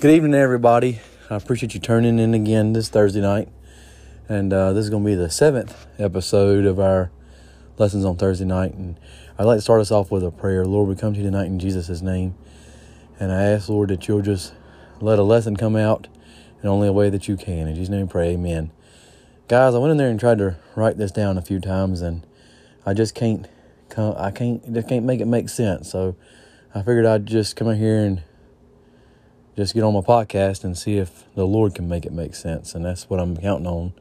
Good evening, everybody. I appreciate you turning in again this Thursday night. And uh, this is going to be the seventh episode of our lessons on Thursday night. And I'd like to start us off with a prayer. Lord, we come to you tonight in Jesus' name. And I ask, Lord, that you'll just let a lesson come out in only a way that you can. In Jesus' name, pray. Amen. Guys, I went in there and tried to write this down a few times, and I just can't. Come, I can't. Just can't make it make sense. So I figured I'd just come here and just get on my podcast and see if the Lord can make it make sense. And that's what I'm counting on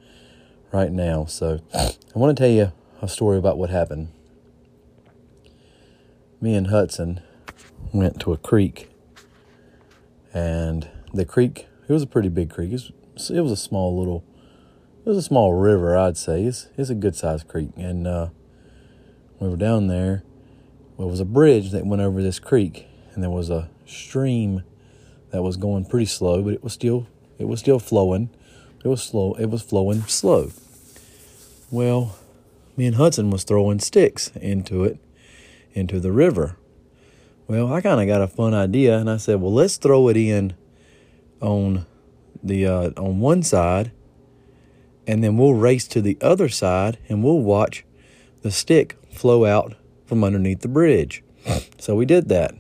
right now. So I want to tell you a story about what happened. Me and Hudson went to a creek, and the creek, it was a pretty big creek. It was, it was a small little, it was a small river, I'd say. It's, it's a good sized creek. And uh, we were down there. It was a bridge that went over this creek, and there was a stream that was going pretty slow, but it was still it was still flowing. It was slow. It was flowing slow. Well, me and Hudson was throwing sticks into it, into the river. Well, I kind of got a fun idea, and I said, "Well, let's throw it in on the uh, on one side, and then we'll race to the other side, and we'll watch the stick flow out from underneath the bridge." So we did that,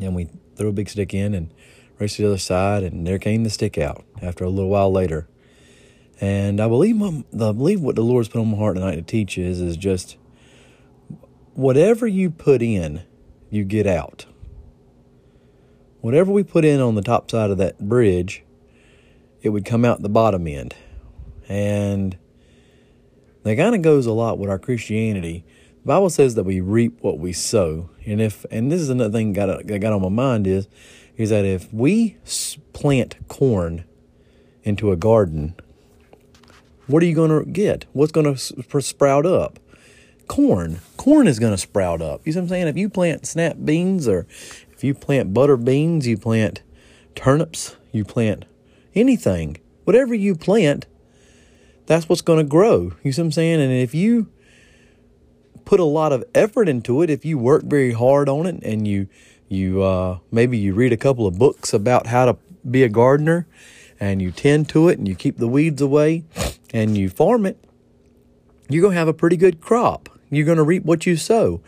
and we threw a big stick in and raced to the other side, and there came the stick out after a little while later. And I believe my, I believe what the Lord's put on my heart tonight to teach is is just whatever you put in, you get out. Whatever we put in on the top side of that bridge, it would come out the bottom end. And that kind of goes a lot with our Christianity. Bible says that we reap what we sow. And if and this is another thing got that got on my mind is is that if we plant corn into a garden, what are you going to get? What's going to sprout up? Corn. Corn is going to sprout up. You see what I'm saying? If you plant snap beans or if you plant butter beans, you plant turnips, you plant anything, whatever you plant, that's what's going to grow. You see what I'm saying? And if you put a lot of effort into it, if you work very hard on it and you you uh, maybe you read a couple of books about how to be a gardener and you tend to it and you keep the weeds away and you farm it, you're going to have a pretty good crop. You're going to reap what you sow.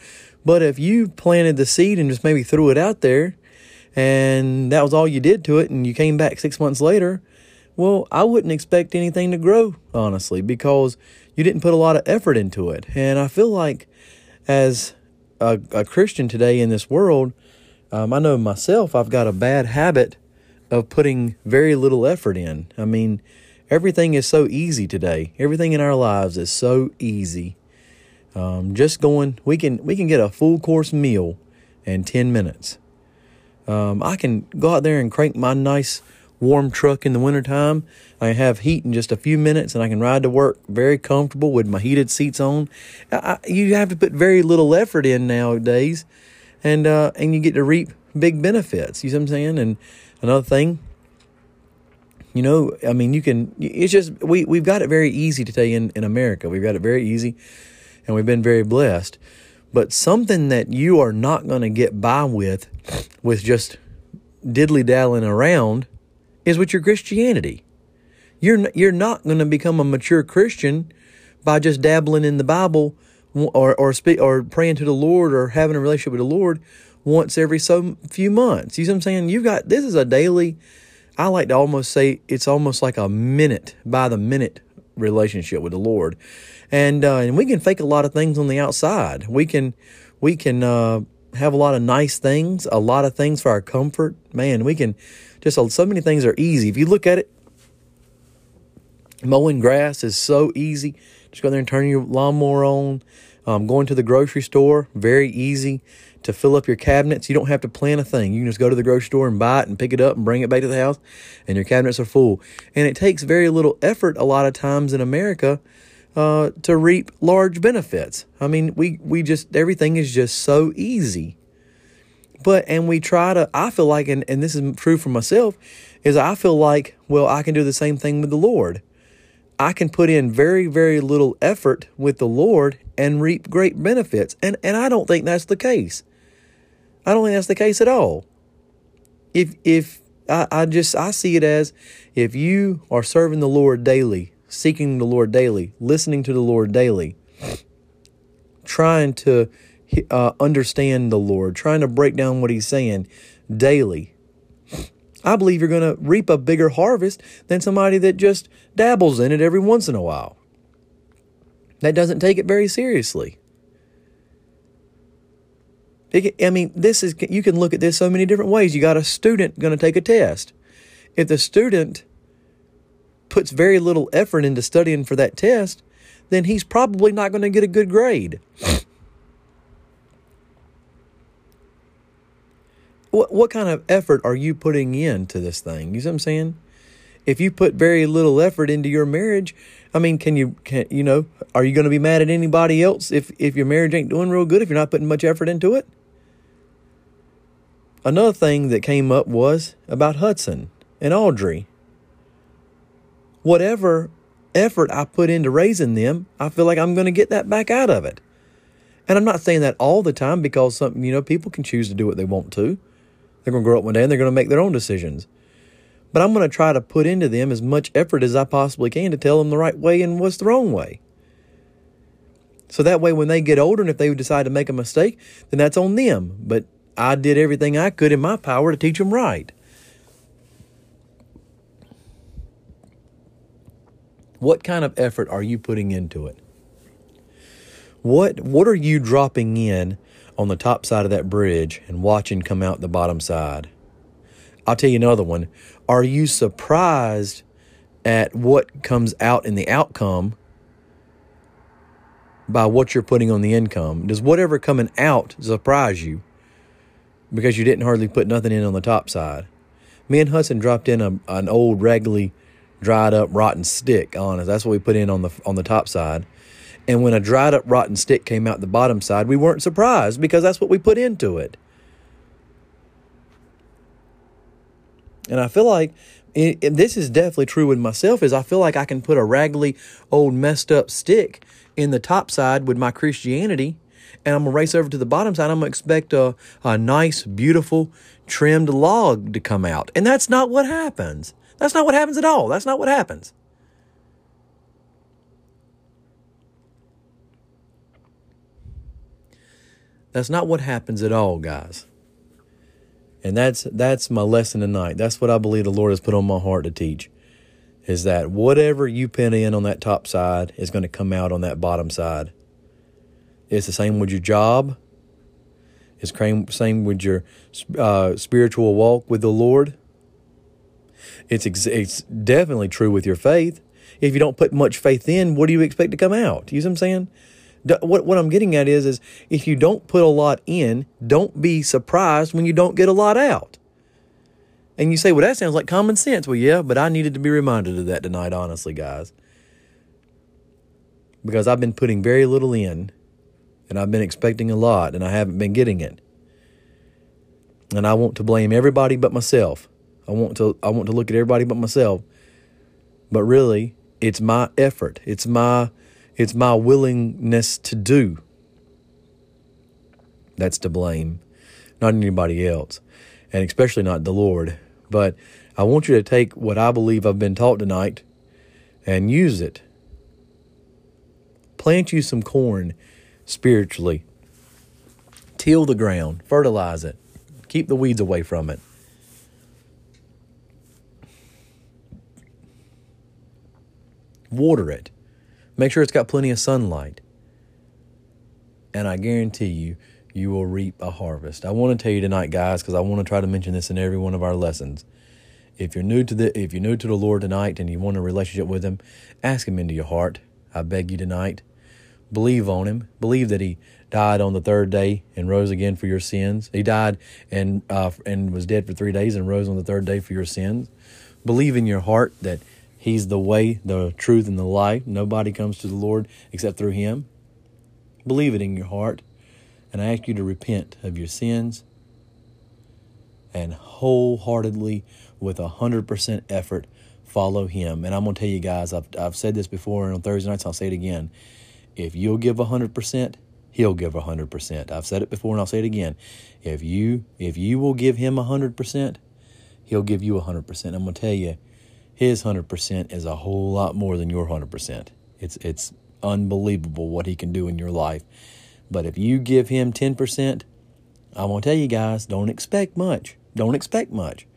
But if you planted the seed and just maybe threw it out there and that was all you did to it and you came back six months later, well, I wouldn't expect anything to grow, honestly, because you didn't put a lot of effort into it. And I feel like as a, a Christian today in this world, um, I know myself, I've got a bad habit of putting very little effort in. I mean, everything is so easy today. Everything in our lives is so easy. Um, just going, we can we can get a full course meal in ten minutes. Um, I can go out there and crank my nice warm truck in the wintertime. I have heat in just a few minutes and I can ride to work very comfortable with my heated seats on. I, you have to put very little effort in nowadays and uh, and you get to reap big benefits. You see what I'm saying? And another thing, you know, I mean, you can. It's just we we've got it very easy today in in America. We've got it very easy, and we've been very blessed. But something that you are not going to get by with, with just diddly dallying around, is with your Christianity. You're you're not going to become a mature Christian by just dabbling in the Bible or or speak or praying to the Lord or having a relationship with the Lord once every so few months. You see what I'm saying? You've got this is a daily. I like to almost say it's almost like a minute by the minute relationship with the Lord, and uh, and we can fake a lot of things on the outside. We can we can uh, have a lot of nice things, a lot of things for our comfort. Man, we can just so many things are easy. If you look at it, mowing grass is so easy. Just go there and turn your lawnmower on. Um, going to the grocery store, very easy to fill up your cabinets. You don't have to plan a thing. You can just go to the grocery store and buy it and pick it up and bring it back to the house, and your cabinets are full. And it takes very little effort a lot of times in America uh, to reap large benefits. I mean, we, we just, everything is just so easy. But, and we try to, I feel like, and, and this is true for myself, is I feel like, well, I can do the same thing with the Lord. I can put in very, very little effort with the Lord and reap great benefits. And, and I don't think that's the case. I don't think that's the case at all. If, if I, I just I see it as if you are serving the Lord daily, seeking the Lord daily, listening to the Lord daily, trying to uh, understand the Lord, trying to break down what He's saying daily. I believe you're going to reap a bigger harvest than somebody that just dabbles in it every once in a while. That doesn't take it very seriously. I mean, this is you can look at this so many different ways. You got a student going to take a test. If the student puts very little effort into studying for that test, then he's probably not going to get a good grade. what what kind of effort are you putting into this thing? You see what I'm saying? If you put very little effort into your marriage, I mean, can you can you know, are you going to be mad at anybody else if if your marriage ain't doing real good if you're not putting much effort into it? Another thing that came up was about Hudson and Audrey. Whatever effort I put into raising them, I feel like I'm going to get that back out of it. And I'm not saying that all the time because some, you know, people can choose to do what they want to. They're going to grow up one day and they're going to make their own decisions. But I'm going to try to put into them as much effort as I possibly can to tell them the right way and what's the wrong way. So that way, when they get older and if they decide to make a mistake, then that's on them. But I did everything I could in my power to teach them right. What kind of effort are you putting into it? What what are you dropping in on the top side of that bridge and watching come out the bottom side? I'll tell you another one. Are you surprised at what comes out in the outcome by what you're putting on the income? Does whatever coming out surprise you because you didn't hardly put nothing in on the top side? Me and Hudson dropped in a, an old, raggedy, dried up, rotten stick on us. That's what we put in on the on the top side and when a dried up rotten stick came out the bottom side, we weren't surprised because that's what we put into it. And I feel like and this is definitely true with myself is I feel like I can put a raggedy old messed up stick in the top side with my Christianity and I'm gonna race over to the bottom side. I'm gonna expect a, a nice, beautiful, trimmed log to come out. And that's not what happens. That's not what happens at all. That's not what happens. That's not what happens at all, guys. And that's that's my lesson tonight. That's what I believe the Lord has put on my heart to teach. Is that whatever you pin in on that top side is going to come out on that bottom side. It's the same with your job. It's same with your uh, spiritual walk with the Lord. It's ex- it's definitely true with your faith. If you don't put much faith in, what do you expect to come out? You see what I'm saying? what what I'm getting at is is if you don't put a lot in, don't be surprised when you don't get a lot out. And you say, well, that sounds like common sense. Well, yeah, but I needed to be reminded of that tonight, honestly, guys. Because I've been putting very little in, and I've been expecting a lot, and I haven't been getting it. And I want to blame everybody but myself. I want to I want to look at everybody but myself. But really, it's my effort. It's my it's my willingness to do that's to blame, not anybody else, and especially not the Lord. But I want you to take what I believe I've been taught tonight and use it. Plant you some corn spiritually. Till the ground, fertilize it, keep the weeds away from it. Water it. Make sure it's got plenty of sunlight. And I guarantee you, you will reap a harvest. I want to tell you tonight, guys, because I want to try to mention this in every one of our lessons. If you're new to the if you're new to the Lord tonight and you want a relationship with Him, ask Him into your heart. I beg you tonight. Believe on Him. Believe that He died on the third day and rose again for your sins. He died and uh, and was dead for three days and rose on the third day for your sins. Believe in your heart that He's the way, the truth, and the life. Nobody comes to the Lord except through Him. Believe it in your heart. And I ask you to repent of your sins and wholeheartedly, with a 100% effort, follow Him. And I'm going to tell you guys, I've, I've said this before and on Thursday nights, I'll say it again. If you'll give 100%, He'll give 100%. I've said it before and I'll say it again. If you if you will give him 100%, He'll give you 100%. I'm going to tell you, his 100% is a whole lot more than your 100%. It's, it's unbelievable what he can do in your life. But if you give him 10%, I'm going to tell you guys, don't expect much. Don't expect much.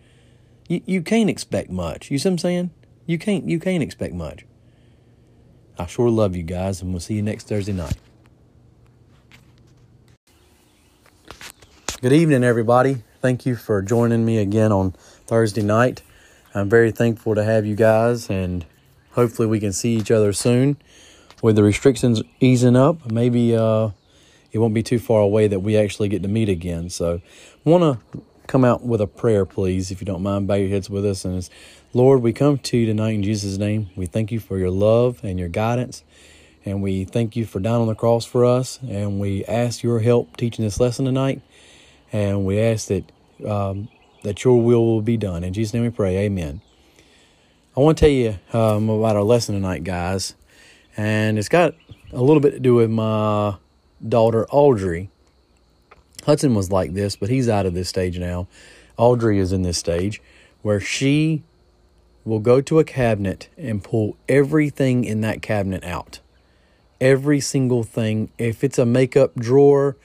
You, you can't expect much. You see what I'm saying? You can't, you can't expect much. I sure love you guys, and we'll see you next Thursday night. Good evening, everybody. Thank you for joining me again on Thursday night. I'm very thankful to have you guys, and hopefully, we can see each other soon. With the restrictions easing up, maybe uh, it won't be too far away that we actually get to meet again. So, want to come out with a prayer, please, if you don't mind, bow your heads with us. And it's, Lord, we come to you tonight in Jesus' name. We thank you for your love and your guidance. And we thank you for dying on the cross for us. And we ask your help teaching this lesson tonight. And we ask that um, that your will will be done. In Jesus' name we pray. Amen. I want to tell you um, about our lesson tonight, guys. And it's got a little bit to do with my daughter, Audrey. Hudson was like this, but he's out of this stage now. Audrey is in this stage where she will go to a cabinet and pull everything in that cabinet out. Every single thing. If it's a makeup drawer,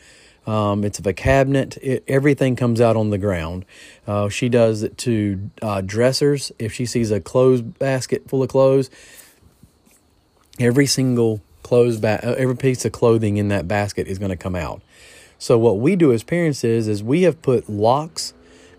um, it's a cabinet, it, everything comes out on the ground. Uh, she does it to uh, dressers. If she sees a clothes basket full of clothes, every single clothes ba- uh, every piece of clothing in that basket is going to come out. So what we do as parents is is we have put locks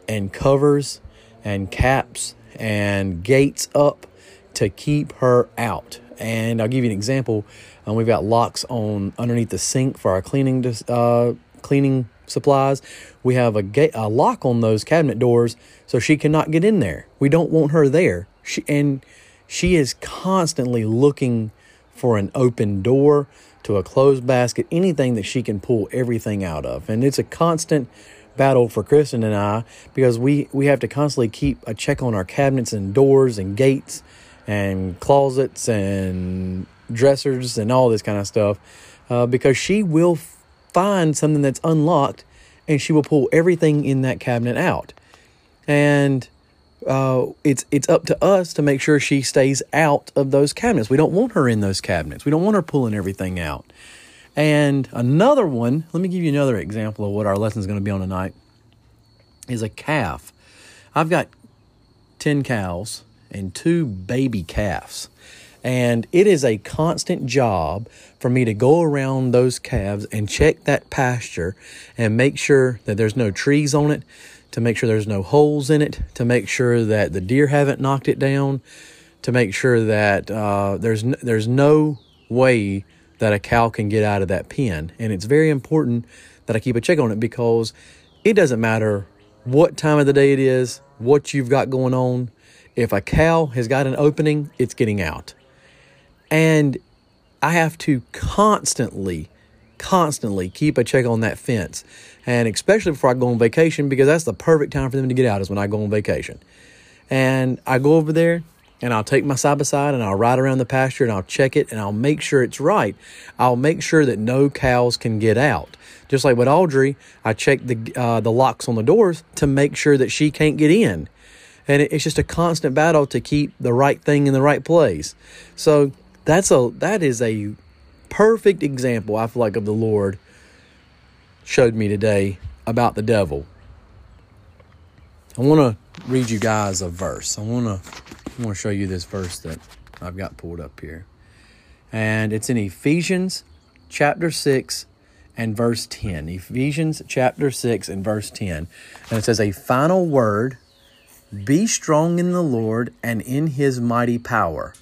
and covers and caps and gates up to keep her out. And I'll give you an example. Um, we've got locks on underneath the sink for our cleaning uh, cleaning supplies. We have a gate, a lock on those cabinet doors so she cannot get in there. We don't want her there. She and she is constantly looking for an open door to a closed basket, anything that she can pull everything out of. And it's a constant battle for Kristen and I because we, we have to constantly keep a check on our cabinets and doors and gates and closets and dressers and all this kind of stuff uh, because she will find something that's unlocked and she will pull everything in that cabinet out. And uh, it's it's up to us to make sure she stays out of those cabinets. We don't want her in those cabinets. We don't want her pulling everything out. And another one, let me give you another example of what our lesson is going to be on tonight, is a calf. I've got 10 cows and two baby calves. And it is a constant job for me to go around those calves and check that pasture and make sure that there's no trees on it, to make sure there's no holes in it, to make sure that the deer haven't knocked it down, to make sure that uh, there's there's no way that a cow can get out of that pen. And it's very important that I keep a check on it because it doesn't matter what time of the day it is, what you've got going on. If a cow has got an opening, it's getting out. And I have to constantly, constantly keep a check on that fence. And especially before I go on vacation, because that's the perfect time for them to get out is when I go on vacation. And I go over there and I'll take my side by side and I'll ride around the pasture and I'll check it and I'll make sure it's right. I'll make sure that no cows can get out. Just like with Audrey, I check the uh, the locks on the doors to make sure that she can't get in. And it's just a constant battle to keep the right thing in the right place. So that's a that is a perfect example I feel like of the Lord showed me today about the devil. I want to read you guys a verse. I want to I want to show you this verse that I've got pulled up here. And it's in Ephesians chapter 6 and verse 10. Ephesians chapter 6 and verse 10. And it says a final word, be strong in the Lord and in his mighty power.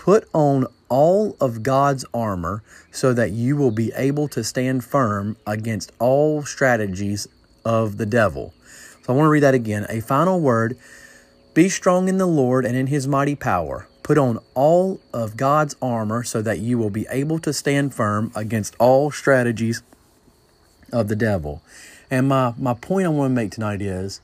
Put on all of God's armor so that you will be able to stand firm against all strategies of the devil. So I want to read that again. A final word Be strong in the Lord and in his mighty power. Put on all of God's armor so that you will be able to stand firm against all strategies of the devil. And my, my point I want to make tonight is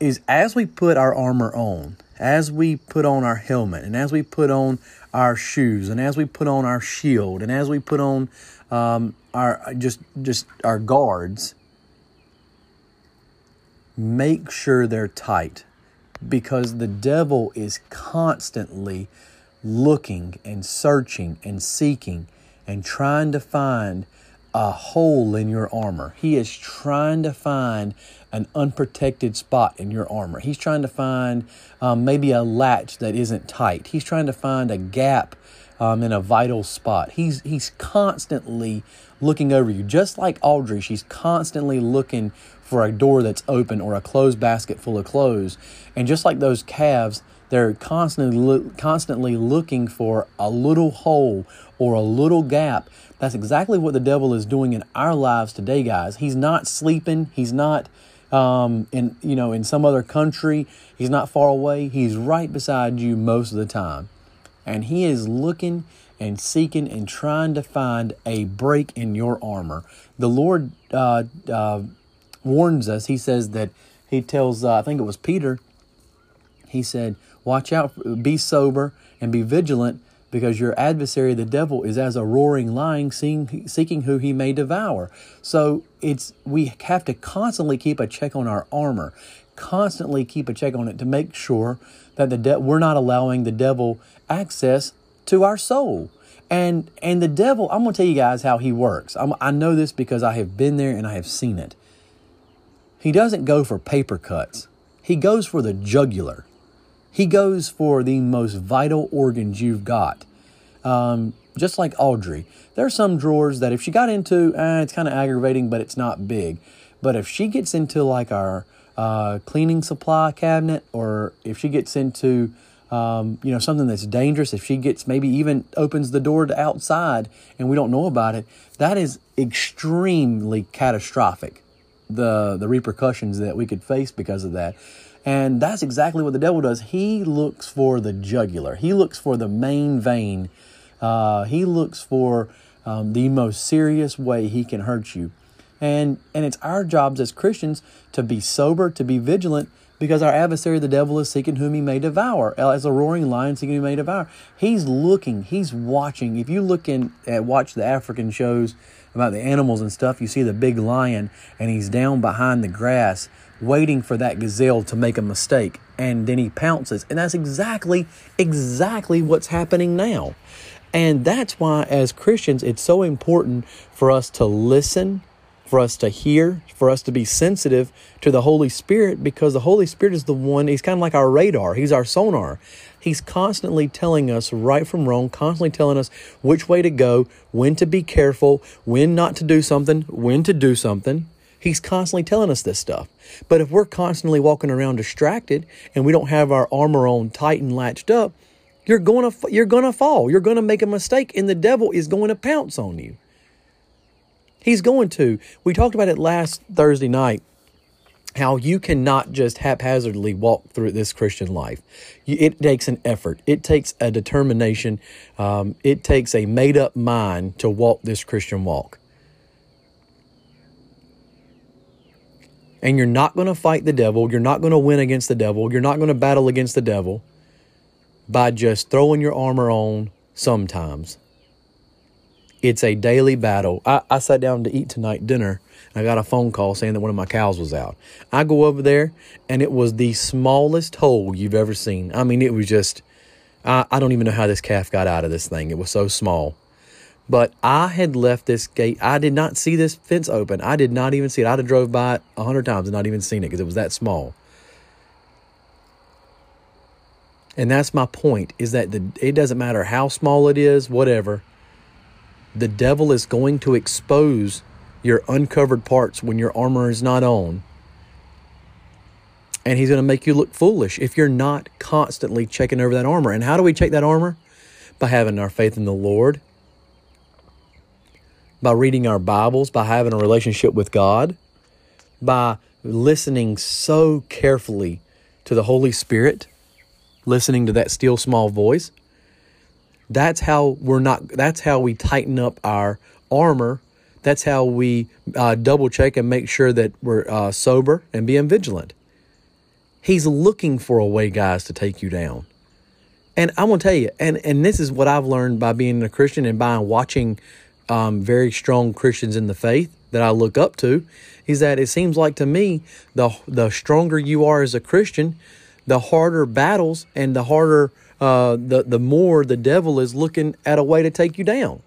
is as we put our armor on, as we put on our helmet, and as we put on our shoes, and as we put on our shield, and as we put on um, our just just our guards, make sure they're tight. because the devil is constantly looking and searching and seeking and trying to find a hole in your armor. He is trying to find an unprotected spot in your armor. He's trying to find um, maybe a latch that isn't tight. He's trying to find a gap um, in a vital spot. He's he's constantly looking over you, just like Audrey. She's constantly looking for a door that's open or a closed basket full of clothes, and just like those calves, they're constantly constantly looking for a little hole or a little gap. That's exactly what the devil is doing in our lives today, guys. He's not sleeping. He's not um, in you know in some other country. He's not far away. He's right beside you most of the time and he is looking and seeking and trying to find a break in your armor. The Lord uh, uh, warns us. He says that he tells, uh, I think it was Peter, he said, Watch out, be sober, and be vigilant, because your adversary, the devil, is as a roaring lion, seeing, seeking who he may devour. So it's we have to constantly keep a check on our armor, constantly keep a check on it to make sure that the de- we're not allowing the devil access to our soul. And and the devil, I'm going to tell you guys how he works. I'm, I know this because I have been there and I have seen it. He doesn't go for paper cuts. He goes for the jugular. He goes for the most vital organs you've got. Um, just like Audrey, there are some drawers that if she got into, eh, it's kind of aggravating, but it's not big. But if she gets into like our uh, cleaning supply cabinet, or if she gets into um, you know something that's dangerous, if she gets maybe even opens the door to outside and we don't know about it, that is extremely catastrophic. The the repercussions that we could face because of that. And that's exactly what the devil does. He looks for the jugular. He looks for the main vein. Uh, he looks for um, the most serious way he can hurt you. And, and it's our jobs as Christians to be sober, to be vigilant, because our adversary, the devil, is seeking whom he may devour. As a roaring lion seeking whom he may devour. He's looking, he's watching. If you look in at watch the African shows about the animals and stuff, you see the big lion and he's down behind the grass waiting for that gazelle to make a mistake. And then he pounces. And that's exactly, exactly what's happening now. And that's why, as Christians, it's so important for us to listen for us to hear, for us to be sensitive to the Holy Spirit because the Holy Spirit is the one, he's kind of like our radar, he's our sonar. He's constantly telling us right from wrong, constantly telling us which way to go, when to be careful, when not to do something, when to do something. He's constantly telling us this stuff. But if we're constantly walking around distracted and we don't have our armor on tight and latched up, you're going to you're going to fall. You're going to make a mistake and the devil is going to pounce on you. He's going to. We talked about it last Thursday night how you cannot just haphazardly walk through this Christian life. It takes an effort, it takes a determination, um, it takes a made up mind to walk this Christian walk. And you're not going to fight the devil. You're not going to win against the devil. You're not going to battle against the devil by just throwing your armor on sometimes. It's a daily battle. I, I sat down to eat tonight dinner. and I got a phone call saying that one of my cows was out. I go over there, and it was the smallest hole you've ever seen. I mean, it was just, I, I don't even know how this calf got out of this thing. It was so small. But I had left this gate. I did not see this fence open. I did not even see it. I'd have drove by it a hundred times and not even seen it because it was that small. And that's my point is that the, it doesn't matter how small it is, whatever the devil is going to expose your uncovered parts when your armor is not on. And he's going to make you look foolish if you're not constantly checking over that armor. And how do we check that armor? By having our faith in the Lord, by reading our Bibles, by having a relationship with God, by listening so carefully to the Holy Spirit, listening to that still small voice. That's how we're not. That's how we tighten up our armor. That's how we uh, double check and make sure that we're uh, sober and being vigilant. He's looking for a way, guys, to take you down. And I'm gonna tell you, and and this is what I've learned by being a Christian and by watching um, very strong Christians in the faith that I look up to, is that it seems like to me the the stronger you are as a Christian, the harder battles and the harder, uh, the, the more the devil is looking at a way to take you down.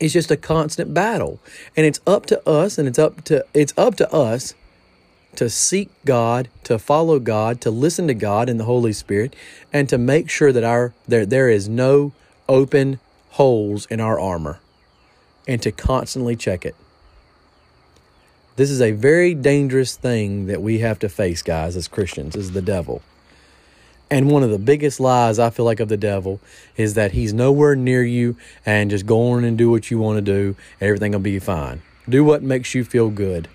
It's just a constant battle. And it's up to us and it's up to it's up to us to seek God, to follow God, to listen to God and the Holy Spirit, and to make sure that our there there is no open holes in our armor and to constantly check it. This is a very dangerous thing that we have to face, guys, as Christians, is the devil. And one of the biggest lies I feel like of the devil is that he's nowhere near you and just go on and do what you want to do everything will be fine. Do what makes you feel good.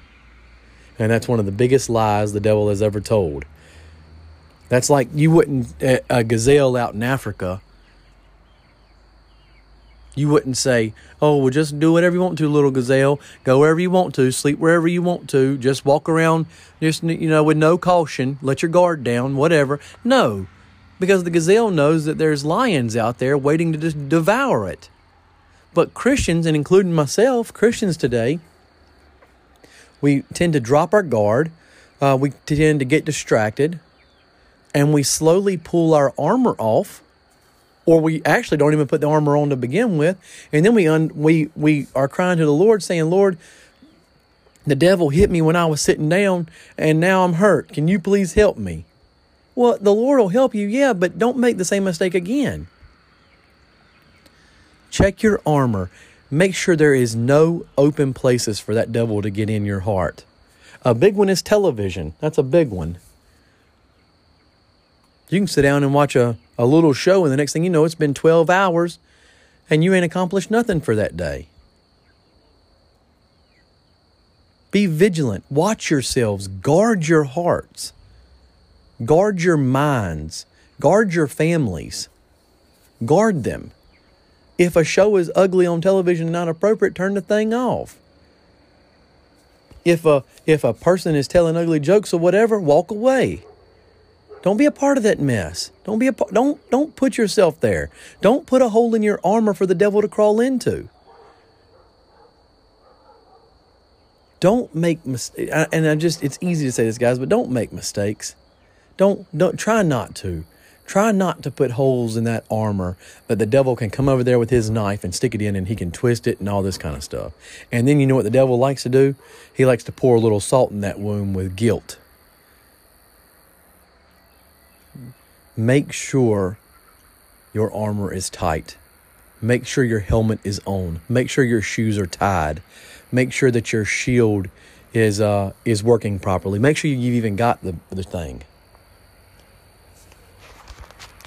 And that's one of the biggest lies the devil has ever told. That's like you wouldn't, a gazelle out in Africa, you wouldn't say, oh, well, just do whatever you want to, little gazelle. Go wherever you want to, sleep wherever you want to, just walk around, just, you know, with no caution, let your guard down, whatever. No, because the gazelle knows that there's lions out there waiting to just devour it. But Christians, and including myself, Christians today, we tend to drop our guard, uh, we tend to get distracted, and we slowly pull our armor off or we actually don't even put the armor on to begin with, and then we un, we we are crying to the Lord, saying, "Lord, the devil hit me when I was sitting down, and now I'm hurt. Can you please help me?" Well, the Lord will help you, yeah, but don't make the same mistake again. Check your armor. Make sure there is no open places for that devil to get in your heart. A big one is television. That's a big one. You can sit down and watch a a little show, and the next thing you know, it's been 12 hours and you ain't accomplished nothing for that day. Be vigilant. Watch yourselves. Guard your hearts. Guard your minds. Guard your families. Guard them. If a show is ugly on television and not appropriate, turn the thing off. If a if a person is telling ugly jokes or whatever, walk away. Don't be a part of that mess. Don't be a don't don't put yourself there. Don't put a hole in your armor for the devil to crawl into. Don't make mistakes. And I just it's easy to say this, guys, but don't make mistakes. Don't don't try not to. Try not to put holes in that armor that the devil can come over there with his knife and stick it in and he can twist it and all this kind of stuff. And then you know what the devil likes to do? He likes to pour a little salt in that wound with guilt. make sure your armor is tight. Make sure your helmet is on. Make sure your shoes are tied. Make sure that your shield is uh, is working properly. Make sure you've even got the, the thing.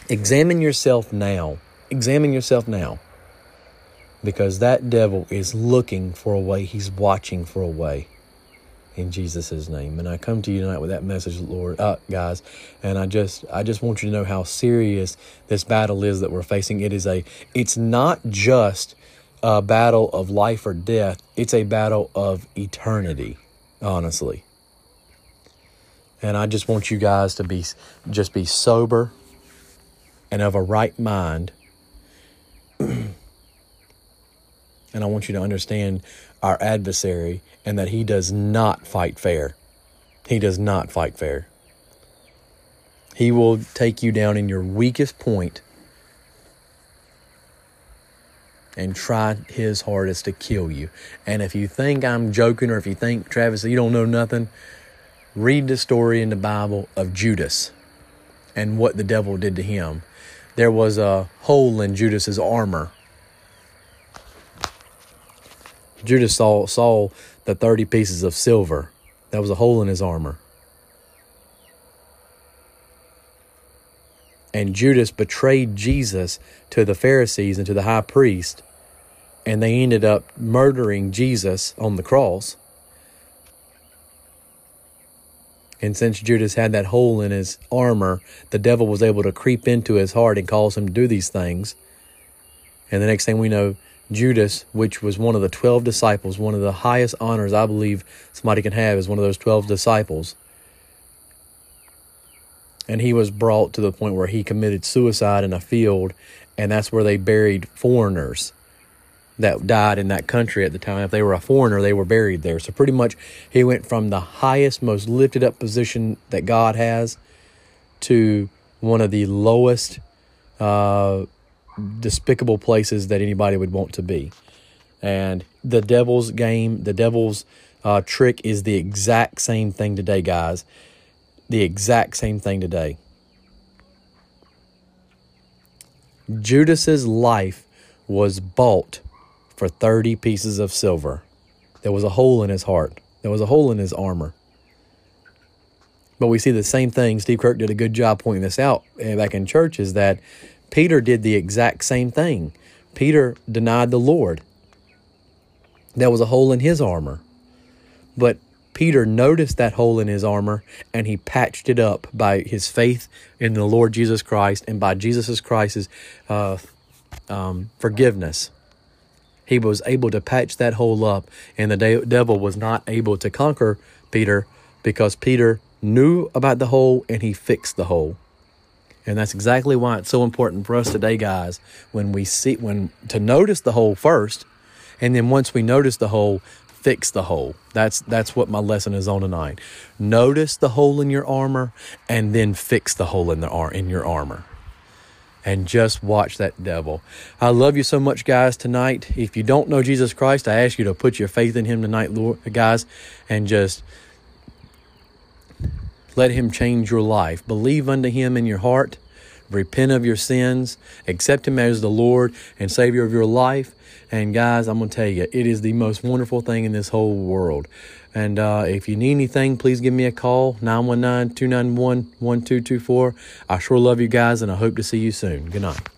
Examine yourself now. Examine yourself now. Because that devil is looking for a way. He's watching for a way in Jesus' name. And I come to you tonight with that message, Lord, uh, guys. And I just, I just want you to know how serious this battle is that we're facing. It is a, it's not just a battle of life or death. It's a battle of eternity, honestly. And I just want you guys to be, just be sober and of a right mind. and I want you to understand our adversary and that he does not fight fair. He does not fight fair. He will take you down in your weakest point and try his hardest to kill you. And if you think I'm joking or if you think, Travis, you don't know nothing, read the story in the Bible of Judas and what the devil did to him. There was a hole in Judas's armor Judas saw, saw the 30 pieces of silver. That was a hole in his armor. And Judas betrayed Jesus to the Pharisees and to the high priest, and they ended up murdering Jesus on the cross. And since Judas had that hole in his armor, the devil was able to creep into his heart and cause him to do these things. And the next thing we know, Judas, which was one of the 12 disciples, one of the highest honors I believe somebody can have is one of those 12 disciples. And he was brought to the point where he committed suicide in a field, and that's where they buried foreigners. That died in that country at the time. If they were a foreigner, they were buried there. So pretty much he went from the highest, most lifted up position that God has to one of the lowest, uh, despicable places that anybody would want to be. And the devil's game, the devil's uh, trick is the exact same thing today, guys. The exact same thing today. Judas's life was bought for 30 pieces of silver. There was a hole in his heart. There was a hole in his armor. But we see the same thing. Steve Kirk did a good job pointing this out eh, back in church is that Peter did the exact same thing. Peter denied the Lord. There was a hole in his armor. But Peter noticed that hole in his armor and he patched it up by his faith in the Lord Jesus Christ and by Jesus Christ's uh, um, forgiveness. He was able to patch that hole up, and the de- devil was not able to conquer Peter because Peter knew about the hole and he fixed the hole. And that's exactly why it's so important for us today, guys, when we see when to notice the hole first, and then once we notice the hole, fix the hole. That's that's what my lesson is on tonight. Notice the hole in your armor and then fix the hole in the ar- in your armor. And just watch that devil. I love you so much, guys, tonight. If you don't know Jesus Christ, I ask you to put your faith in him tonight, Lord, guys, and just let him change your life. Believe unto him in your heart. Repent of your sins. Accept him as the Lord and Savior of your life. And guys, I'm going to tell you, it is the most wonderful thing in this whole world. And uh, if you need anything, please give me a call 919 291 1224. I sure love you guys, and I hope to see you soon. Good night.